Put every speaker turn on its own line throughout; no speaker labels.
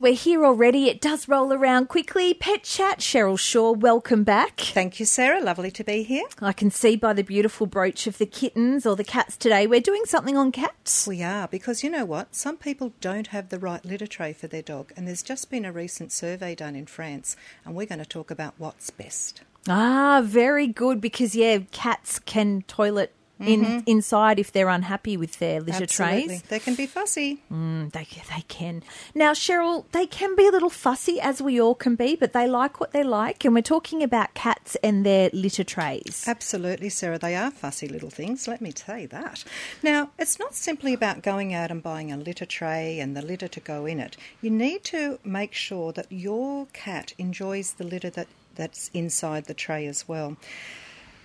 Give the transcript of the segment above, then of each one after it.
We're here already. It does roll around quickly. Pet Chat, Cheryl Shaw, welcome back.
Thank you, Sarah. Lovely to be here.
I can see by the beautiful brooch of the kittens or the cats today, we're doing something on cats.
We are, because you know what? Some people don't have the right litter tray for their dog, and there's just been a recent survey done in France, and we're going to talk about what's best.
Ah, very good because, yeah, cats can toilet in mm-hmm. inside if they're unhappy with their litter
Absolutely.
trays.
They can be fussy.
Mm, they they can. Now, Cheryl, they can be a little fussy as we all can be, but they like what they like, and we're talking about cats and their litter trays.
Absolutely, Sarah. They are fussy little things. Let me say that. Now, it's not simply about going out and buying a litter tray and the litter to go in it. You need to make sure that your cat enjoys the litter that that's inside the tray as well.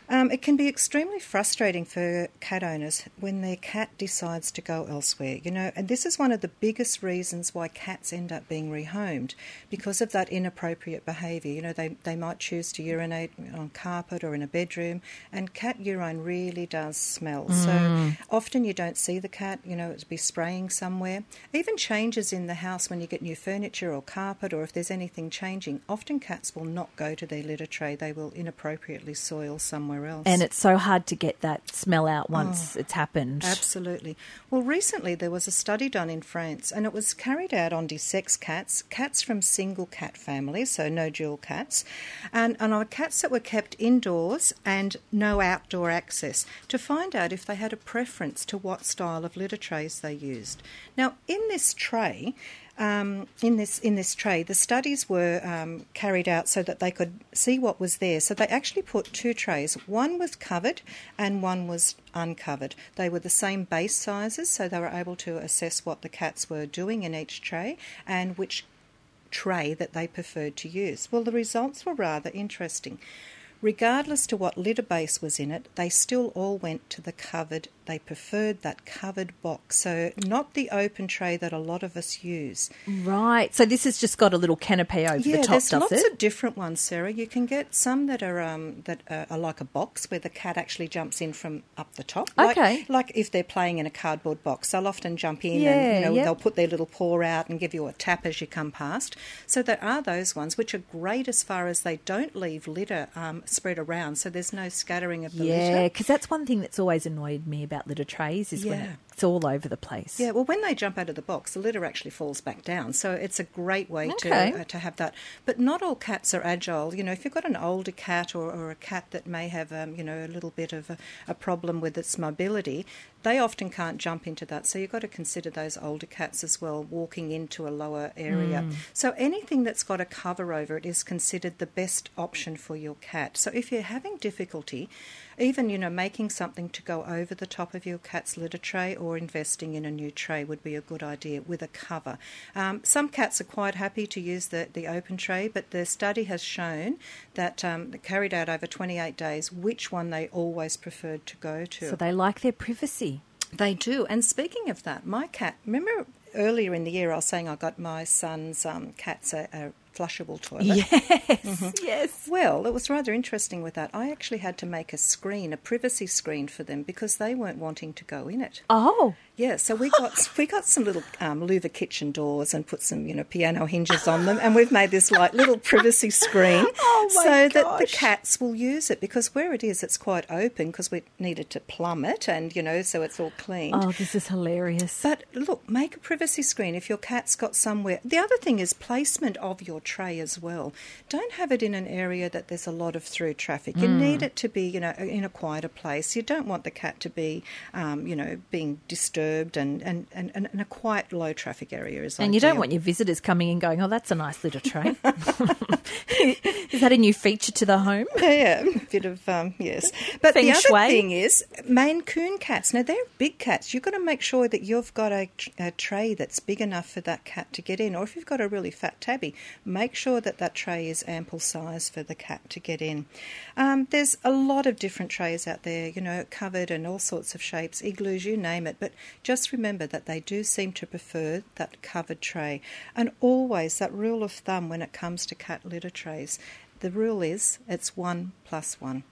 Um, it can be extremely frustrating for cat owners when their cat decides to go elsewhere, you know, and this is one of the biggest reasons why cats end up being rehomed because of that inappropriate behaviour. You know, they, they might choose to urinate on carpet or in a bedroom, and cat urine really does smell. Mm. So often you don't see the cat, you know, it'd be spraying somewhere. Even changes in the house when you get new furniture or carpet, or if there's anything changing, often cats will not go to their litter tray, they will inappropriately soil somewhere somewhere else.
And it's so hard to get that smell out once oh, it's happened.
Absolutely. Well, recently there was a study done in France and it was carried out on desex cats, cats from single cat families, so no dual cats, and, and on cats that were kept indoors and no outdoor access to find out if they had a preference to what style of litter trays they used. Now, in this tray, um, in this in this tray, the studies were um, carried out so that they could see what was there. So they actually put two trays. One was covered and one was uncovered. They were the same base sizes, so they were able to assess what the cats were doing in each tray and which tray that they preferred to use. Well, the results were rather interesting. Regardless to what litter base was in it, they still all went to the covered they preferred that covered box, so not the open tray that a lot of us use.
Right. So this has just got a little canopy over
yeah,
the top,
there's lots
it?
of different ones, Sarah. You can get some that are um, that are like a box where the cat actually jumps in from up the top.
Like, okay.
Like if they're playing in a cardboard box, they'll often jump in yeah, and you know yep. they'll put their little paw out and give you a tap as you come past. So there are those ones which are great as far as they don't leave litter um, spread around, so there's no scattering of the
yeah,
litter.
Yeah, because that's one thing that's always annoyed me about litter trays is yeah. when it's all over the place.
Yeah, well, when they jump out of the box, the litter actually falls back down. So it's a great way okay. to uh, to have that. But not all cats are agile. You know, if you've got an older cat or, or a cat that may have, um, you know, a little bit of a, a problem with its mobility, they often can't jump into that. So you've got to consider those older cats as well, walking into a lower area. Mm. So anything that's got a cover over it is considered the best option for your cat. So if you're having difficulty, even you know making something to go over the top of your cat's litter tray or investing in a new tray would be a good idea with a cover. Um, some cats are quite happy to use the, the open tray, but the study has shown that um, carried out over 28 days which one they always preferred to go to.
So they like their privacy.
They do. And speaking of that, my cat, remember earlier in the year I was saying I got my son's um, cats a, a flushable toilet.
Yes, mm-hmm. yes.
Well, it was rather interesting with that. I actually had to make a screen, a privacy screen for them because they weren't wanting to go in it.
Oh.
Yeah, so we got we got some little um, louver kitchen doors and put some you know piano hinges on them, and we've made this like little privacy screen
oh
so gosh. that the cats will use it because where it is, it's quite open because we needed to plumb it, and you know so it's all clean.
Oh, this is hilarious.
But look, make a privacy screen if your cat's got somewhere. The other thing is placement of your tray as well. Don't have it in an area that there's a lot of through traffic. You mm. need it to be you know in a quieter place. You don't want the cat to be um, you know being disturbed disturbed and, and, and, and a quiet low traffic area is
And
ideal.
you don't want your visitors coming in going, oh, that's a nice little tray. is that a new feature to the home?
Yeah, a bit of, um, yes. But Feng the other shui. thing is Maine Coon cats. Now, they're big cats. You've got to make sure that you've got a, a tray that's big enough for that cat to get in. Or if you've got a really fat tabby, make sure that that tray is ample size for the cat to get in. Um, there's a lot of different trays out there, you know, covered in all sorts of shapes, igloos, you name it. But just remember that they do seem to prefer that covered tray. And always that rule of thumb when it comes to cat litter trays, the rule is it's one plus one.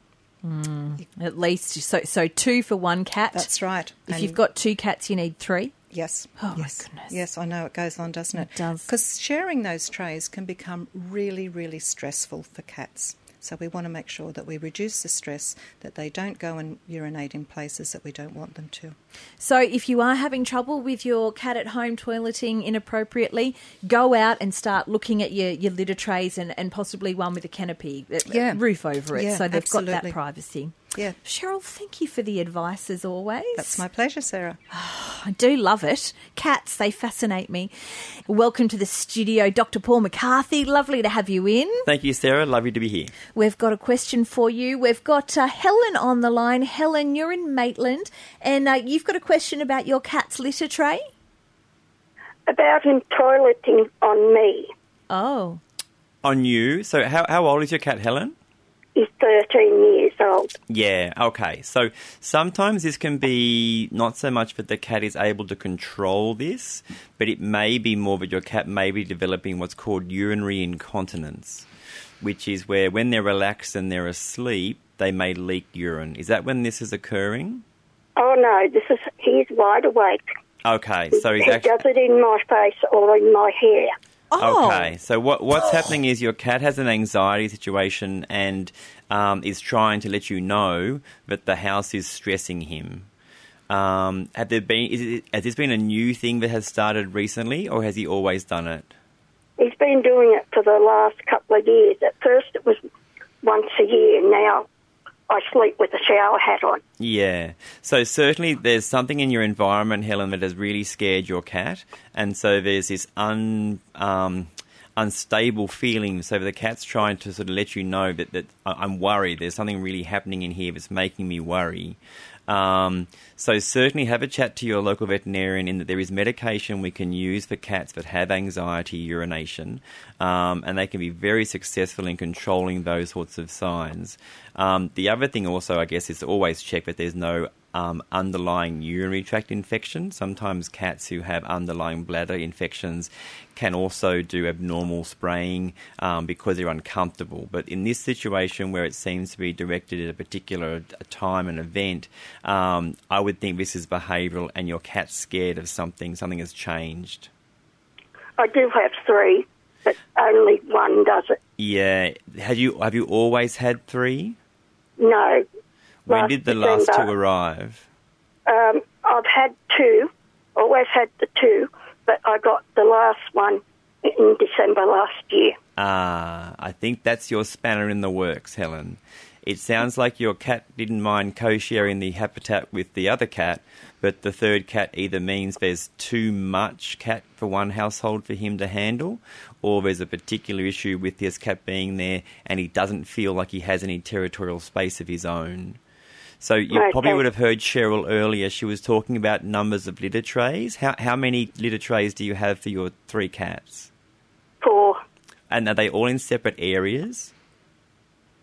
Mm, at least so so two for one cat.
That's right.
If and you've got two cats, you need three.
Yes.
Oh, my
yes.
goodness.
Yes, I know it goes on, doesn't it?
It does.
Because sharing those trays can become really, really stressful for cats. So we want to make sure that we reduce the stress, that they don't go and urinate in places that we don't want them to.
So, if you are having trouble with your cat at home toileting inappropriately, go out and start looking at your, your litter trays and, and possibly one with a canopy, a- a
Yeah.
roof over it,
Yeah,
so they've got that privacy.
Yeah.
Cheryl, thank you for the advice as always.
That's my pleasure, Sarah.
I do love it. Cats, they fascinate me. Welcome to the studio, Dr. Paul McCarthy. Lovely to have you in.
Thank you, Sarah. Lovely to be here.
We've got a question for you. We've got uh, Helen on the line. Helen, you're in Maitland, and uh, you've got a question about your cat's litter tray.
about him toileting on me.
Oh,
On you, so how, how old is your cat, Helen?
He's 13 years old.
Yeah, okay. So sometimes this can be not so much that the cat is able to control this, but it may be more that your cat may be developing what's called urinary incontinence, which is where when they're relaxed and they're asleep, they may leak urine. Is that when this is occurring?
Oh no, this is he's wide awake.
Okay, so he's
he
actually.
does it in my face or in my hair.
Oh,
Okay, so what what's happening is your cat has an anxiety situation and um, is trying to let you know that the house is stressing him. Um, have there been is it, has this been a new thing that has started recently, or has he always done it?
He's been doing it for the last couple of years. At first it was once a year. Now I sleep with a shower hat on.
Yeah. So certainly there's something in your environment, Helen, that has really scared your cat, and so there's this un, um, unstable feeling. So the cat's trying to sort of let you know that, that I'm worried. There's something really happening in here that's making me worry. Um, so certainly have a chat to your local veterinarian in that there is medication we can use for cats that have anxiety urination, um, and they can be very successful in controlling those sorts of signs. Um, the other thing also, I guess, is to always check that there's no um, underlying urinary tract infection. Sometimes cats who have underlying bladder infections can also do abnormal spraying um, because they're uncomfortable. But in this situation where it seems to be directed at a particular time and event, um, I would think this is behavioural and your cat's scared of something, something has changed.
I do have three, but only one does it.
Yeah. Have you have you always had three?
No.
When
Last
did the last two arrive?
Um, I've had two, always had the two, but I got the last one in December last year.
Ah, I think that's your spanner in the works, Helen. It sounds like your cat didn't mind co sharing the habitat with the other cat, but the third cat either means there's too much cat for one household for him to handle, or there's a particular issue with this cat being there and he doesn't feel like he has any territorial space of his own. So you
Okay.
probably would have heard Cheryl earlier. She was talking about numbers of litter trays. How how many litter trays do you have for your three cats?
Four.
And are they all in separate areas?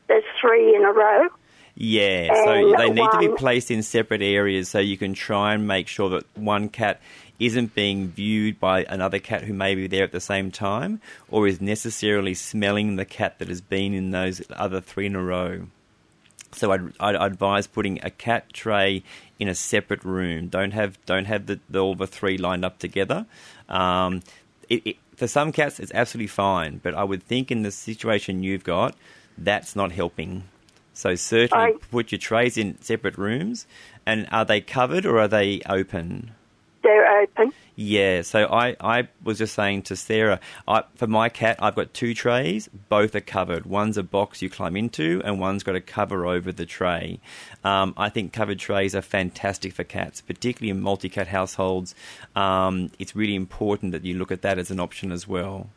there's three in a row.
Yeah, so they need to be placed in separate areas so you can try and make sure that one cat isn't being viewed by another cat who may be there at the same time or is necessarily smelling the cat that has been in those other three in a row. So I'd, I'd advise putting a cat tray in a separate room. Don't have don't have the, the all the three lined up together. Um, it, it, for some cats, it's absolutely fine, but I would think in the situation you've got, that's not helping. So certainly
I-
put your trays in separate rooms. And are they covered or are they open?
They're open.
Yeah, so I, I was just saying to Sarah, I, for my cat, I've got two trays. Both are covered. One's a box you climb into, and one's got a cover over the tray. Um, I think covered trays are fantastic for cats, particularly in multi cat households. Um, it's really important that you look at that as an option as well.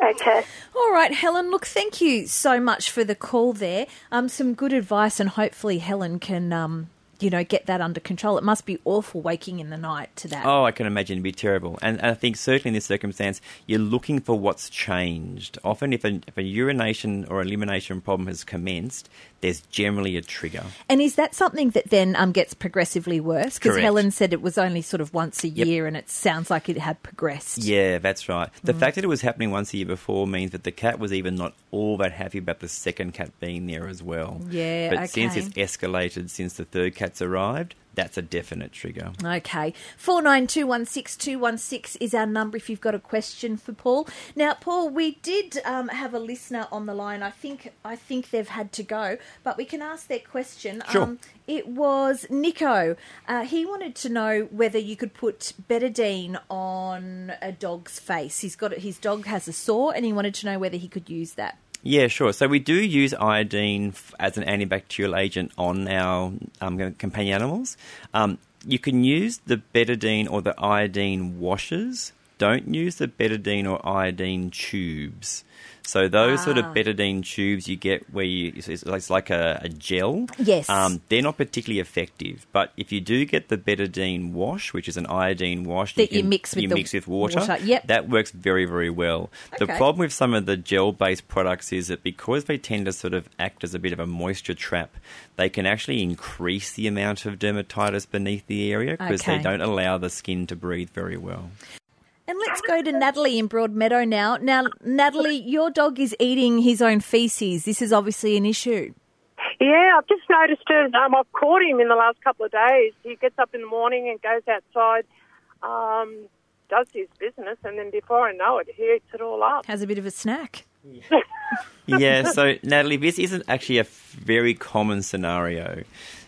Okay.
All right, Helen. Look, thank you so much for the call there. Um, some good advice, and hopefully Helen can, um, you know, get that under control. It must be awful waking in the night to that.
Oh, I can imagine it'd be terrible. And, and I think certainly in this circumstance, you're looking for what's changed. Often, if a, if a urination or elimination problem has commenced, there's generally a trigger.
And is that something that then um, gets progressively worse? Because Helen said it was only sort of once a
Yep.
year, and it sounds like it had progressed.
Yeah, that's right.
Mm.
The fact that it was happening once a year before means that the cat was even not all that happy about the second cat being there as well.
Yeah,
But since it's escalated since the third cat's arrived, that's a definite trigger.
Okay. 49216216 is our number if you've got a question for Paul. Now, Paul, we did um, have a listener on the line. I think I think they've had to go, but we can ask their question.
Sure.
Um, it was Nico. Uh, he wanted to know whether you could put betadine on a dog's face. He's got his dog has a sore, and he wanted to know whether he could use that.
Yeah, sure. So we do use iodine as an antibacterial agent on our um, companion animals. Um, you can use the betadine or the iodine washes. Don't use the betadine or iodine tubes. So those sort of
Ah.
betadine tubes you get where you it's, like a, a gel.
Yes.
Um, they're not particularly effective. But if you do get the betadine wash, which is an iodine wash
That you mix with
you mix with water,
water, yep.
that works very very well. The problem with some of the gel based products is that because they tend to sort of act as a bit of a moisture trap, they can actually increase the amount of dermatitis beneath the area because
Okay.
they don't allow the skin to breathe very well.
And let's go to Natalie in Broadmeadow now. Now, Natalie, your dog is eating his own feces. This is obviously an issue.
Yeah, I've just noticed it. Um, I've caught him in the last couple of days. He gets up in the morning and goes outside, um, does his business, and then before I know it, he eats it all up.
Has a bit of a snack.
yeah, so Natalie, this isn't actually a very common scenario.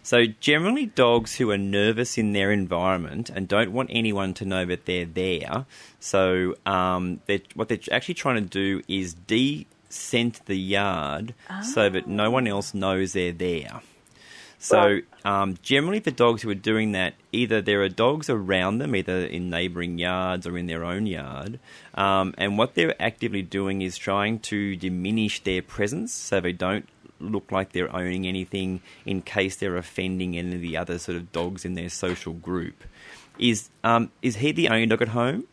So generally, dogs who are nervous in their environment and don't want anyone to know that they're there. So um, they're, what they're actually trying to do is de-scent the yard so that no one else knows they're there. So um, generally, for dogs who are doing that, either there are dogs around them, either in neighbouring yards or in their own yard, um, and what they're actively doing is trying to diminish their presence so they don't look like they're owning anything in case they're offending any of the other sort of dogs in their social group. Is um, is he the only dog at home?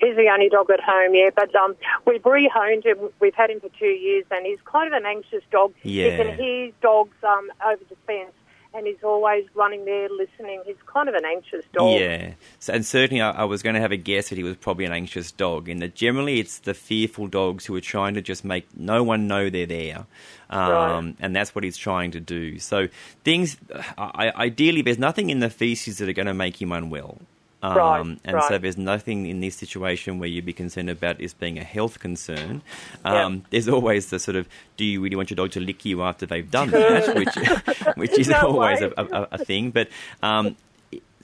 He's the only dog at home, yeah, but um, we've rehoned him. We've had him for two years, and he's kind of an anxious dog. You
Yeah.
can hear dogs um, over the fence, and he's always running there listening. He's kind of an anxious dog.
Yeah, so, and certainly I, I was going to have a guess that he was probably an anxious dog. And that generally it's the fearful dogs who are trying to just make no one know they're there, um,
Right.
and that's what he's trying to do. So things, I, ideally, there's nothing in the feces that are going to make him unwell. Um,
Right,
and so there's nothing in this situation where you'd be concerned about this being a health concern. Um, There's always the sort of, do you really want your dog to lick you after they've done that, which which is always a, a, a thing. But um,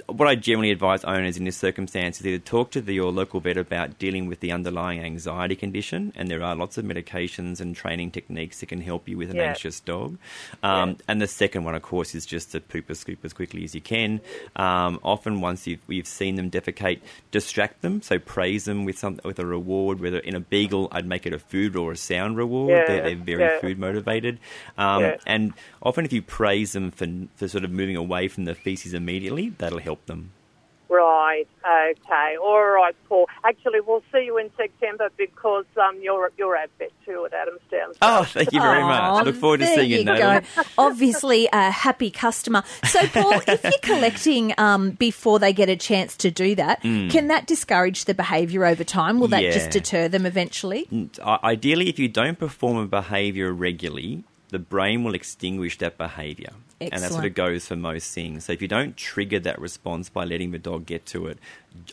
what I generally advise owners in this circumstance is either talk to the, your local vet about dealing with the underlying anxiety condition, and there are lots of medications and training techniques that can help you with an
Yeah.
anxious dog. Um, And the second one, of course, is just to poop or scoop as quickly as you can. Um, often, once you've, you've seen them defecate, distract them. So praise them with some with a reward. Whether in a beagle, I'd make it a food or a sound reward.
Yeah,
They're, they're very
yeah.
food motivated. Um,
Yeah.
And often, if you praise them for, for sort of moving away from the feces immediately, that'll help them.
Right. Okay. All right, Paul. Actually, we'll see you in September because um, you're you're at vet too at Adamstown. So-
Oh, thank you very
much.
much. Look forward to seeing you,
you
Natalie.
go. Obviously, a happy customer. So, Paul, if you're collecting um, before they get a chance to do that, can that discourage the behaviour over time? Will that
Mm. Yeah.
just deter them eventually?
Ideally, if you don't perform a behaviour regularly, the brain will extinguish that behaviour. And that's what
Excellent.
it goes for most things. So if you don't trigger that response by letting the dog get to it,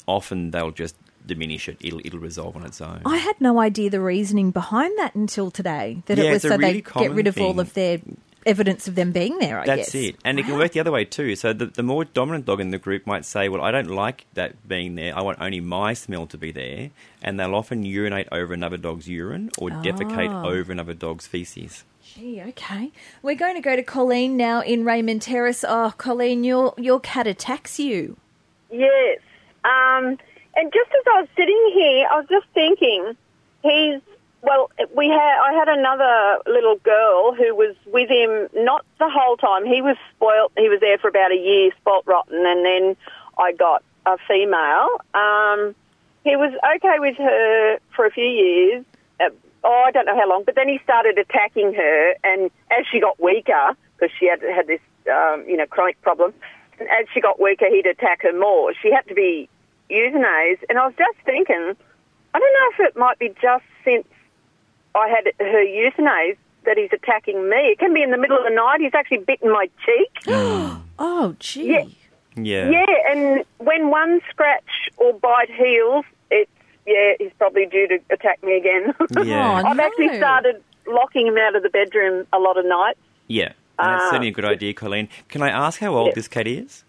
often they'll just diminish it. It'll, it'll resolve on its own.
I had no idea the reasoning behind that until today. That
Yeah,
it was so
really
they get rid of all of their evidence of them being there. I
That's
guess
it. And it can work the other way too. So the, the more dominant dog in the group might say, Well, I don't like that being there. I want only my smell to be there. And they'll often urinate over another dog's urine or defecate
Oh.
over another dog's feces.
Gee, okay. We're going to go to Colleen now in Raymond Terrace. Oh, Colleen, your your cat attacks you.
Yes. Um, and just as I was sitting here, I was just thinking, he's well. We had I had another little girl who was with him not the whole time. He was spoilt. He was there for about a year, spoilt rotten, and then I got a female. Um, he was okay with her for a few years. Oh, I don't know how long, but then he started attacking her, and as she got weaker, because she had had this, um, you know, chronic problem, and as she got weaker, he'd attack her more. She had to be euthanized, and I was just thinking, I don't know if it might be just since I had her euthanized that he's attacking me. It can be in the middle of the night. He's actually bitten my cheek.
Oh, gee.
Yeah.
Yeah.
Yeah, and when one scratch or bite heals, it's yeah, he's probably due to attack me again.
Yeah.
Oh,
I've actually started locking him out of the bedroom a lot of nights.
Yeah. And that's
Ah.
certainly a good idea, Colleen. Can I ask how old
Yeah.
this cat is?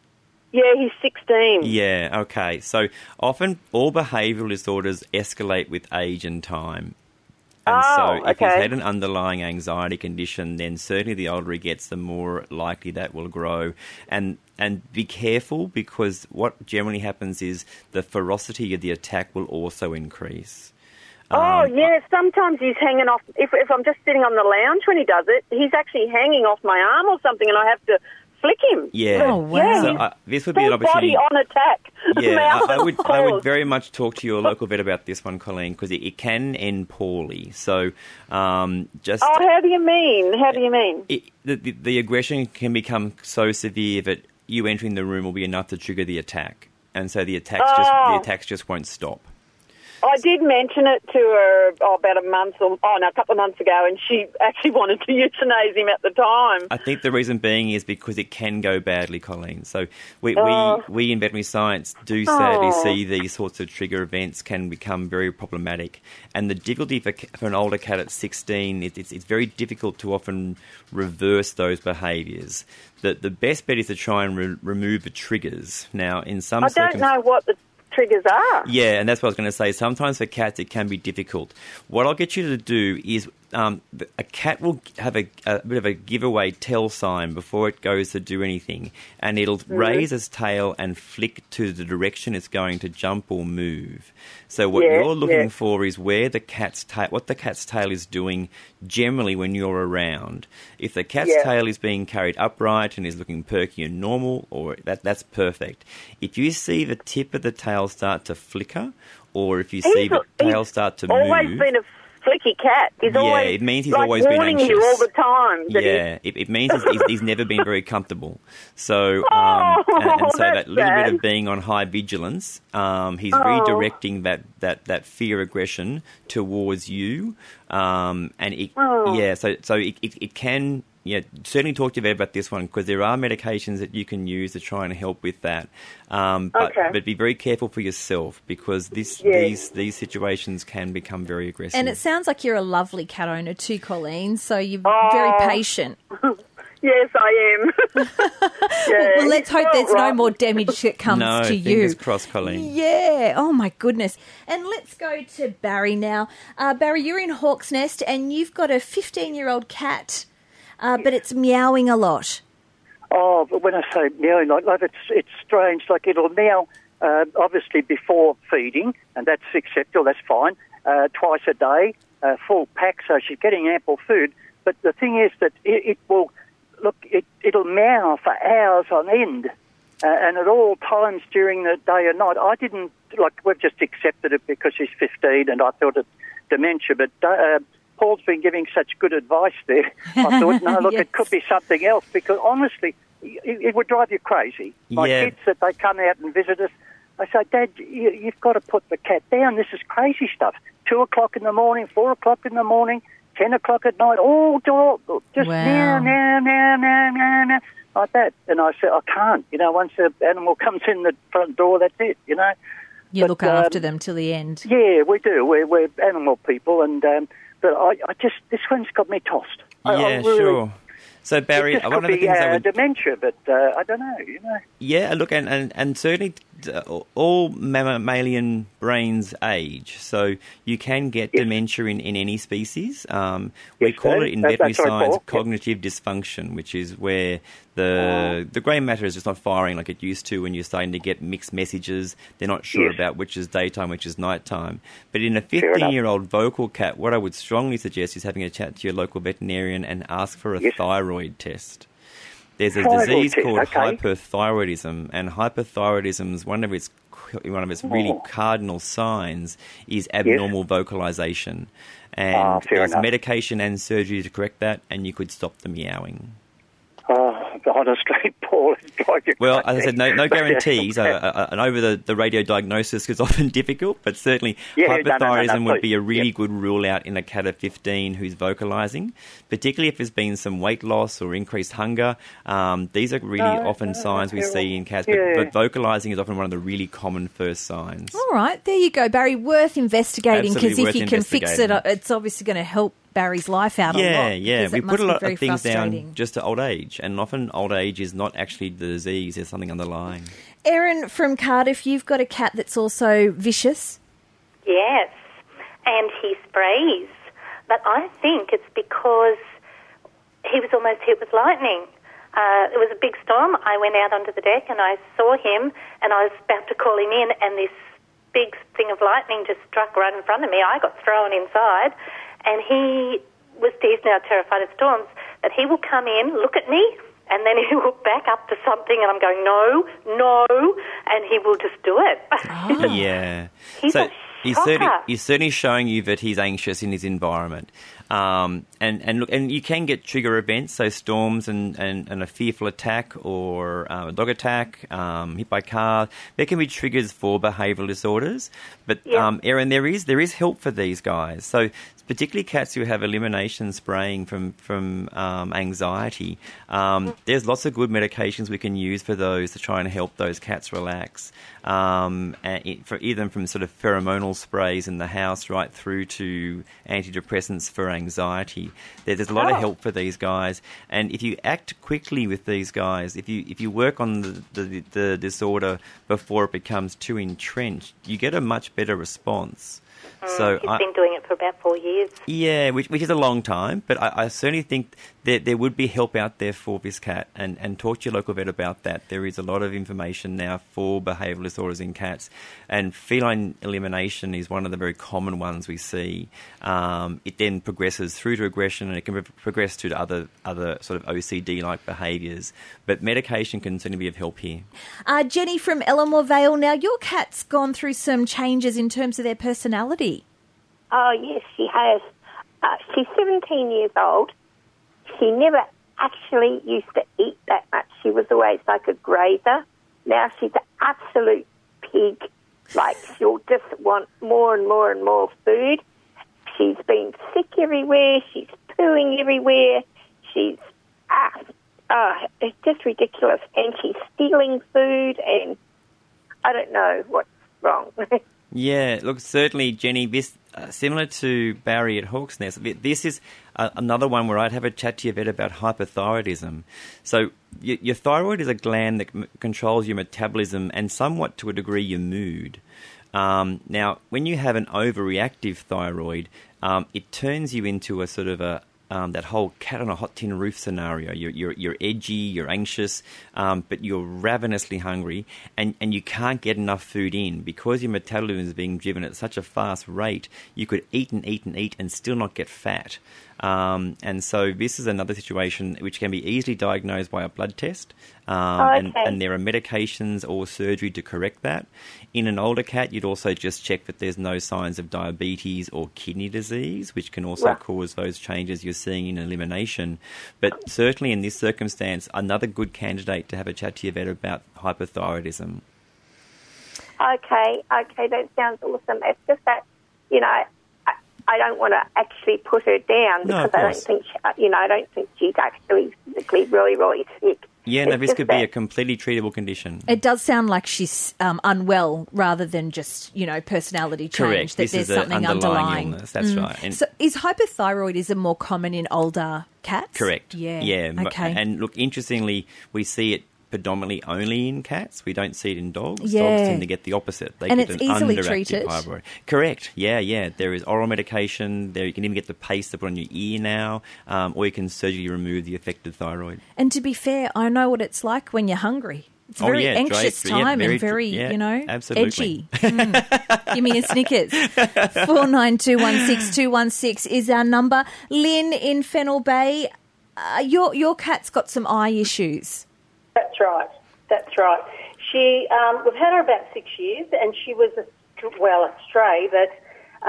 Yeah, he's 16.
Yeah, okay. So often all behavioural disorders escalate with age and time. And
Oh,
so if he's
okay.
had an underlying anxiety condition, then certainly the older he gets, the more likely that will grow. And and be careful because what generally happens is the ferocity of the attack will also increase.
Oh,
Um,
yeah, sometimes he's hanging off. If, if I'm just sitting on the lounge when he does it, he's actually hanging off my arm or something, and I have to flick him.
Yeah.
Oh, wow.
Yeah,
So
he's
uh, this would be an opportunity.
body on attack.
Yeah, I, I would. I would very much talk to your local vet about this one, Colleen, because it, it can end poorly. So, um, just
Oh, how do you mean? How do you mean?
it, the, the the aggression can become so severe that you entering the room will be enough to trigger the attack, and so the attacks just the
Oh.
attacks just won't stop.
I did mention it to her oh, about a month or oh no, a couple of months ago, and she actually wanted to euthanize him at the time.
I think the reason being is because it can go badly, Colleen. So we,
Oh.
we, we in veterinary science do sadly
Oh.
see these sorts of trigger events can become very problematic. And the difficulty for, for an older cat at 16, it, it's, it's very difficult to often reverse those behaviours. The, the best bet is to try and re- remove the triggers. Now, in some
I don't
circum-
know what the triggers are.
yeah, and that's what I was going to say. Sometimes for cats, it can be difficult. What I'll get you to do is um, a cat will have a, a bit of a giveaway tell sign before it goes to do anything, and it'll
Mm-hmm.
raise its tail and flick to the direction it's going to jump or move. So what
Yeah,
you're looking
yeah.
for is where the cat's tail, what the cat's tail is doing generally when you're around. If the cat's
Yeah.
tail is being carried upright and is looking perky and normal, or that that's perfect. If you see the tip of the tail start to flicker, or if you see
He's,
the tail start to
always
move,
been a flicky cat. He's
Yeah,
always
it means he's
like,
always been
warning you
anxious.
all the time.
yeah, it, it means he's, he's, he's never been very comfortable. So, um,
Oh,
and, and so that little bit of being on high vigilance, um, he's
Oh.
redirecting that, that, that fear aggression towards you, um, and it,
Oh.
yeah, so so it, it, it can. Yeah, certainly talk to your vet about this one because there are medications that you can use to try and help with that. Um, but,
Okay.
but be very careful for yourself because this
Yeah.
these these situations can become very aggressive.
And it sounds like you're a lovely cat owner too, Colleen. So you're
Oh.
very patient.
Yes, I am. yeah,
Well, let's hope there's
all
no more damage that comes
no,
to you.
fingers crossed, Colleen.
Yeah. Oh my goodness. And let's go to Barry now. Uh, Barry, you're in Hawks Nest, and you've got a 15 year old cat, uh, but it's meowing a lot.
Oh, but when I say meowing, like, like it's it's strange. Like it'll meow uh, obviously before feeding, and that's acceptable. That's fine. Uh, twice a day, uh, full pack, so she's getting ample food. But the thing is that it, it will look. It it'll meow for hours on end, uh, and at all times during the day and night. I didn't like. We've just accepted it because she's 15, and I thought it dementia. But uh, Paul's been giving such good advice there. I thought, no, look,
Yes.
it could be something else because honestly, it, it would drive you crazy. My
Yeah.
kids that they come out and visit us, I say, Dad, you, you've got to put the cat down. This is crazy stuff. Two o'clock in the morning, four o'clock in the morning, ten o'clock at night, all door, just
Wow.
meow, meow, meow, meow, meow, meow, like that. And I said, I can't. You know, once the animal comes in the front door, that's it. You know.
You
But,
look after
um,
them till the end.
Yeah, we do. We're, we're animal people, and um, but I, I just this one's got me tossed. I,
Yeah,
really-
sure. So Barry, one
could
of the
be
things I
uh,
would
dementia, but uh, I don't know. You know.
Yeah, look, and, and, and certainly uh, all mammalian brains age, so you can get
Yes.
dementia in, in any species. Um, we
Yes,
call
sir.
it in
That-
veterinary science
Paul. Yep.
cognitive dysfunction, which is where the the grey matter is just not firing like it used to when you're starting to get mixed messages. They're not sure
Yes.
about which is daytime, which is nighttime. But in a 15 year old vocal cat, what I would strongly suggest is having a chat to your local veterinarian and ask for a
Yes.
Thyroid test. There's a
Thyroid
disease
test,
called
okay.
hyperthyroidism, and hyperthyroidism's one of its one of its really
Oh.
cardinal signs is abnormal vocalization, and
Ah,
there's
enough.
medication and surgery to correct that, and you could stop the meowing.
Honestly, Paul. it's like
Well, as I said, no, no
But, yeah.
guarantees. uh, uh, and over the, the radio diagnosis is often difficult, but certainly
Yeah, no, no, no, no,
hyperthyroidism would be a really
Yep.
good rule out in a cat of 15 who's vocalising, particularly if there's been some weight loss or increased hunger. Um, these are really
No,
often
no,
signs we
that's
see in cats, but,
Yeah.
but vocalising is often one of the really common first signs.
All right, there you go, Barry. Worth investigating because if you can fix it, uh, it's obviously going to help Barry's life out a lot.
Yeah, yeah. We put a lot of things down just to old age, and often old age is not actually the disease, there's something underlying.
Erin from Cardiff, you've got a cat that's also vicious.
Yes, and he sprays. But I think it's because he was almost hit with lightning. Uh, it was a big storm. I went out onto the deck and I saw him, and I was about to call him in, and this big thing of lightning just struck right in front of me. I got thrown inside, and he was he's now terrified of storms. That he will come in, look at me, and then he will look back up to something, and I'm going no, no, and he will just do it.
Yeah.
He's
so
a
he's certainly
shocker.
he's certainly showing you that he's anxious in his environment. Um, and, and look, and you can get trigger events, so storms and, and, and a fearful attack or uh, a dog attack, um, hit by car. There can be triggers for behavioural disorders. But
Yeah.
um, Erin, there is there is help for these guys. So particularly cats who have elimination spraying from from um, anxiety. Um, there's lots of good medications we can use for those to try and help those cats relax. Um, and it, for either from sort of pheromonal sprays in the house right through to antidepressants for anxiety. There, there's a lot
Oh.
of help for these guys, and if you act quickly with these guys, if you if you work on the, the, the disorder before it becomes too entrenched, you get a much better response. So
He's
I,
been doing it for about four years.
yeah, which, which is a long time, but I, I certainly think that there would be help out there for this cat, and, and talk to your local vet about that. There is a lot of information now for behavioural disorders in cats, and feline elimination is one of the very common ones we see. Um, it then progresses through to aggression, and it can pro- progress to other other sort of OCD-like behaviours. But medication can certainly be of help here.
Uh, Jenny from Elermore Vale. Now, your cat's gone through some changes in terms of their personality.
Oh, yes, she has. Uh, she's 17 years old. She never actually used to eat that much. She was always like a grazer. Now she's an absolute pig. Like, she'll just want more and more and more food. She's been sick everywhere. She's pooing everywhere. She's, ah, ah, it's just ridiculous. And she's stealing food, and I don't know what's wrong.
Yeah, look, certainly, Jenny, this uh, similar to Barry at Hawks Nest, this is uh, another one where I'd have a chat to your vet about hyperthyroidism. So, y- your thyroid is a gland that m- controls your metabolism and somewhat to a degree your mood. Um, now, when you have an overreactive thyroid, um, it turns you into a sort of a um, that whole cat on a hot tin roof scenario. You're, you're, you're edgy, you're anxious, um, but you're ravenously hungry, and, and you can't get enough food in. Because your metabolism is being driven at such a fast rate, you could eat and eat and eat and still not get fat. Um, and so this is another situation which can be easily diagnosed by a blood test, um, and,
Okay.
and there are medications or surgery to correct that. In an older cat, you'd also just check that there's no signs of diabetes or kidney disease, which can also
Right.
cause those changes you're seeing in elimination. But certainly in this circumstance, another good candidate to have a chat to your vet about hyperthyroidism.
Okay, okay, that sounds awesome. It's just that, you know, I, don't want to actually put her down because
of
I don't think, she, you know, I don't think she's actually physically really, really sick.
Yeah, no, this could be a completely treatable condition.
It does sound like she's um, unwell rather than just, you know, personality change.
Correct.
That
This
there's something
underlying
underlying. Mm.
illness. That's right. And-
so is hyperthyroidism more common in older cats?
Correct.
Yeah.
Yeah.
Okay.
And look, interestingly, we see it predominantly only in cats. We don't see it in dogs.
Yeah.
Dogs tend to get the opposite. They
And
get
it's
an
easily
underactive
treated?
thyroid. Correct. Yeah, yeah. There is oral medication. There you can even get the paste to put on your ear now, um, or you can surgically remove the affected thyroid.
And to be fair, I know what it's like when you're hungry. It's a
Oh,
very
yeah,
anxious
dry- yeah,
time
very
and very,
yeah,
you know,
absolutely.
edgy. Mm. Give me a Snickers. Four nine two one six two one six is our number. Lynn in Fennell Bay, uh, your your cat's got some eye issues.
That's right. That's right. She, um, we've had her about six years, and she was a well a stray, but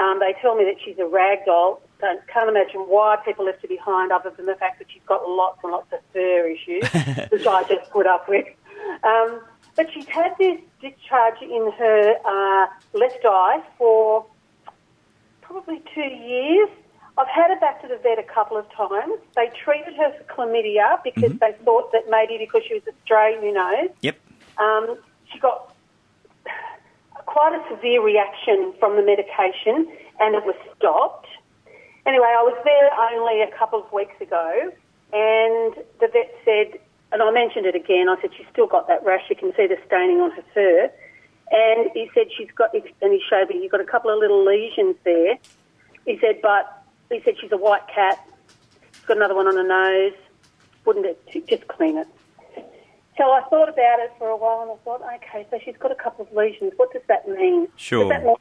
um, they tell me that she's a rag doll. don't, can't imagine why people left her behind other than the fact that she's got lots and lots of fur issues, which I just put up with. Um, but she's had this discharge in her uh, left eye for probably two years. I've had her back to the vet a couple of times. They treated her for chlamydia because
Mhm.
they thought that maybe because she was Australian, who knows.
Yep.
Um, she got quite a severe reaction from the medication and it was stopped. Anyway, I was there only a couple of weeks ago and the vet said, and I mentioned it again, I said, she's still got that rash. You can see the staining on her fur. And he said, she's got, and he showed me, you've got a couple of little lesions there. He said, but he said she's a white cat. She's got another one on her nose. Wouldn't it just clean it? So I thought about it for a while, and I thought, okay, so she's got a couple of lesions. What does that mean?
Sure.
Does that mean,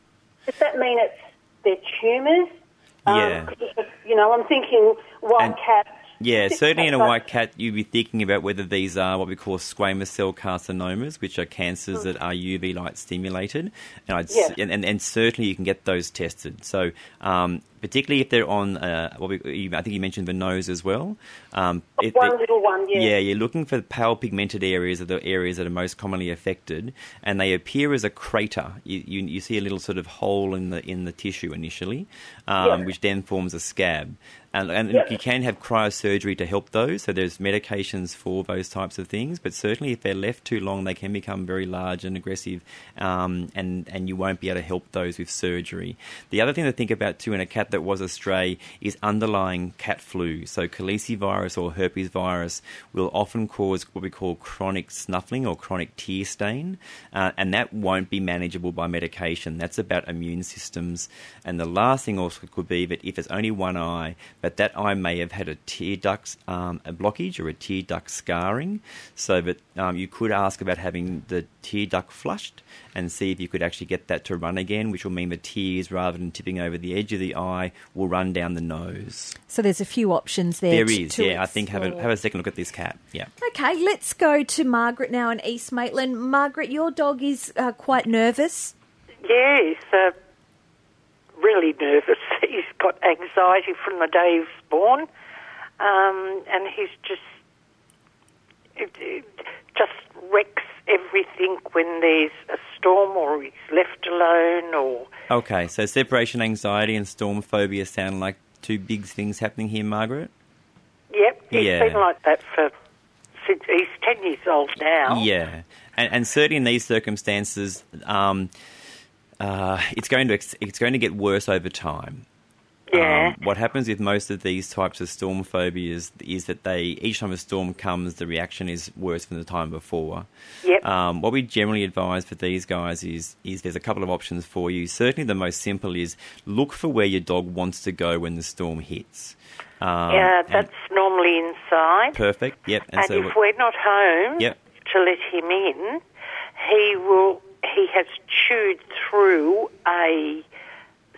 does that mean it's their tumours?
Yeah.
Um, you know, I'm thinking white
And-
cats.
Yeah, certainly in a white cat, you'd be thinking about whether these are what we call squamous cell carcinomas, which are cancers that are UV light stimulated, and, I'd,
Yeah.
and, and, and certainly you can get those tested. So, um, particularly if they're on, uh, what we, I think you mentioned the nose as well. Um, if
One little one, yeah.
Yeah, you're looking for pale pigmented areas are the areas that are most commonly affected, and they appear as a crater. You, you, you see a little sort of hole in the in the tissue initially, um,
Yeah.
which then forms a scab. And, and
Yeah.
look, you can have cryosurgery to help those. So there's medications for those types of things. But certainly, if they're left too long, they can become very large and aggressive, um, and and you won't be able to help those with surgery. The other thing to think about too in a cat that was a stray is underlying cat flu. So calicivirus or herpes virus will often cause what we call chronic snuffling or chronic tear stain, uh, and that won't be manageable by medication. That's about immune systems. And the last thing also could be that if it's only one eye, but that eye may have had a tear duct um, a blockage or a tear duct scarring, so that um, you could ask about having the tear duct flushed and see if you could actually get that to run again, which will mean the tears, rather than tipping over the edge of the eye, will run down the nose.
So there's a few options there.
There
to-
is,
to
yeah. I think have a have a second look at this cat. Yeah.
Okay, let's go to Margaret now in East Maitland. Margaret, your dog is uh, quite nervous.
Yeah, he's uh, really nervous. He's got anxiety from the day he was born, um, and he's just it, it just wrecks everything when there's a storm or he's left alone or
Okay, so separation anxiety and storm phobia sound like two big things happening here, Margaret.
yep, he's
Yeah.
been like that for since he's ten years old now.
Yeah, and, and certainly in these circumstances, um, uh, it's going to it's going to get worse over time.
Yeah.
Um, what happens with most of these types of storm phobias is that they each time a storm comes, the reaction is worse than the time before.
Yep.
Um, what we generally advise for these guys is is there's a couple of options for you. Certainly, the most simple is look for where your dog wants to go when the storm hits. Um,
yeah,
and-
that's normally inside.
perfect. Yep.
And,
so
if we're not home
Yep.
to let him in, he will. He has chewed through a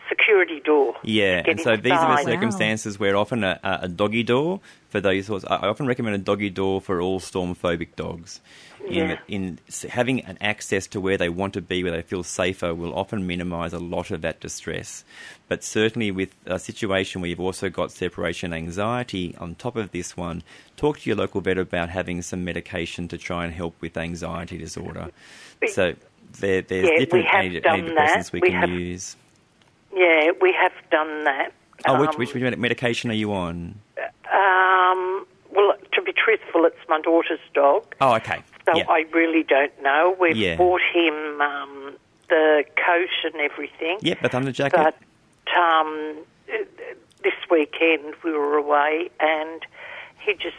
security door.
Yeah, and so these are the
inside.
circumstances where often a, a doggy door for those sorts. I I often recommend a doggy door for all storm phobic dogs. In,
Yeah.
in having an access to where they want to be, where they feel safer, will often minimise a lot of that distress. But certainly, with a situation where you've also got separation anxiety on top of this one, talk to your local vet about having some medication to try and help with anxiety disorder. So there, there's
Yeah, we
different
done
antidepressants
that.
we
We
can
have-
use.
Yeah, we have done that.
Oh, which,
Um,
which med- medication are you on?
Um, well, to be truthful, it's my daughter's dog,
Oh, okay.
so
yeah.
I really don't know. We've
Yeah.
bought him um, the coat and everything.
Yep, the thunder jacket.
But um, this weekend we were away and he just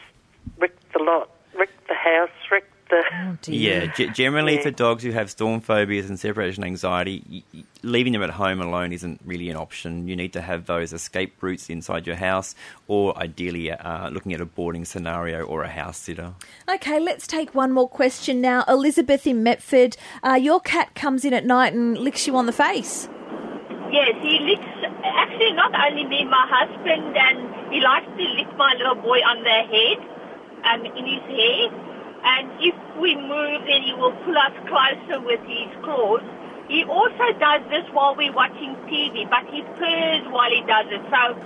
wrecked the lot, wrecked the house, wrecked the.
yeah, g- generally
Yeah.
for dogs who have storm phobias and separation anxiety, y- y- leaving them at home alone isn't really an option. You need to have those escape routes inside your house, or ideally uh, looking at a boarding scenario or a house sitter.
Okay, let's take one more question now. Elizabeth in Metford, uh, your cat comes in at night and licks you on the face.
Yes, he licks, actually not only me, my husband, and he likes to lick my little boy on the head, um, in his hair. And if we move, then he will pull us closer with his claws. He also does this while we're watching TV, but he purrs while he does it. So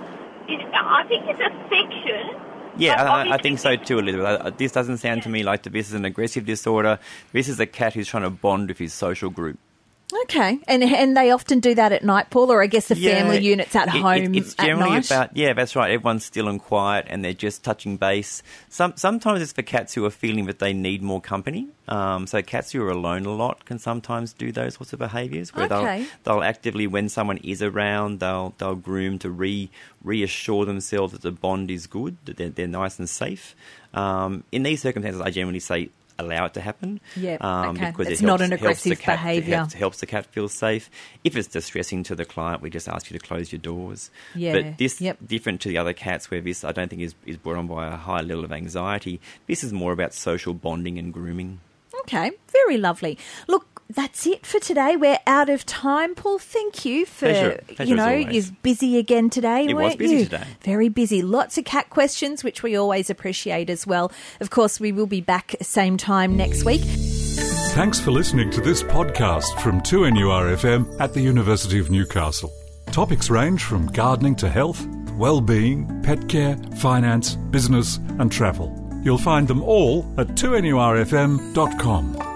It, I think it's a affection.
Yeah, I, I think so too, Elizabeth. This doesn't sound to me like this is an aggressive disorder. This is a cat who's trying to bond with his social group.
Okay, and and they often do that at night, Paul, or I guess the
Yeah,
family units at
it- it-
home
it's generally about yeah, that's right. Everyone's still and quiet, and they're just touching base. Some sometimes it's for cats who are feeling that they need more company. Um, so cats who are alone a lot can sometimes do those sorts of behaviours where
Okay.
they'll they'll actively when someone is around, they'll they'll groom to re reassure themselves that the bond is good, that they're, they're nice and safe. Um, in these circumstances, I generally say allow it to happen.
Yeah,
um,
okay.
because
It's
it
not
helps,
an
the
aggressive behaviour.
helps- helps the cat feel safe. If it's distressing to the client, we just ask you to close your doors.
Yeah,
But this,
yep.
different to the other cats, where this I don't think is, is brought on by a high level of anxiety. This is more about social bonding and grooming.
Okay, very lovely. Look, that's it for today. We're out of time, Paul. Thank you for
Pleasure. Pleasure
you know you're busy again today.
It
weren't
busy
you?
today.
Very busy. Lots of cat questions, which we always appreciate as well. Of course, we will be back same time next week.
Thanks for listening to this podcast from 2NURFM at the University of Newcastle. Topics range from gardening to health, well-being, pet care, finance, business and travel. You'll find them all at 2NURFM.com.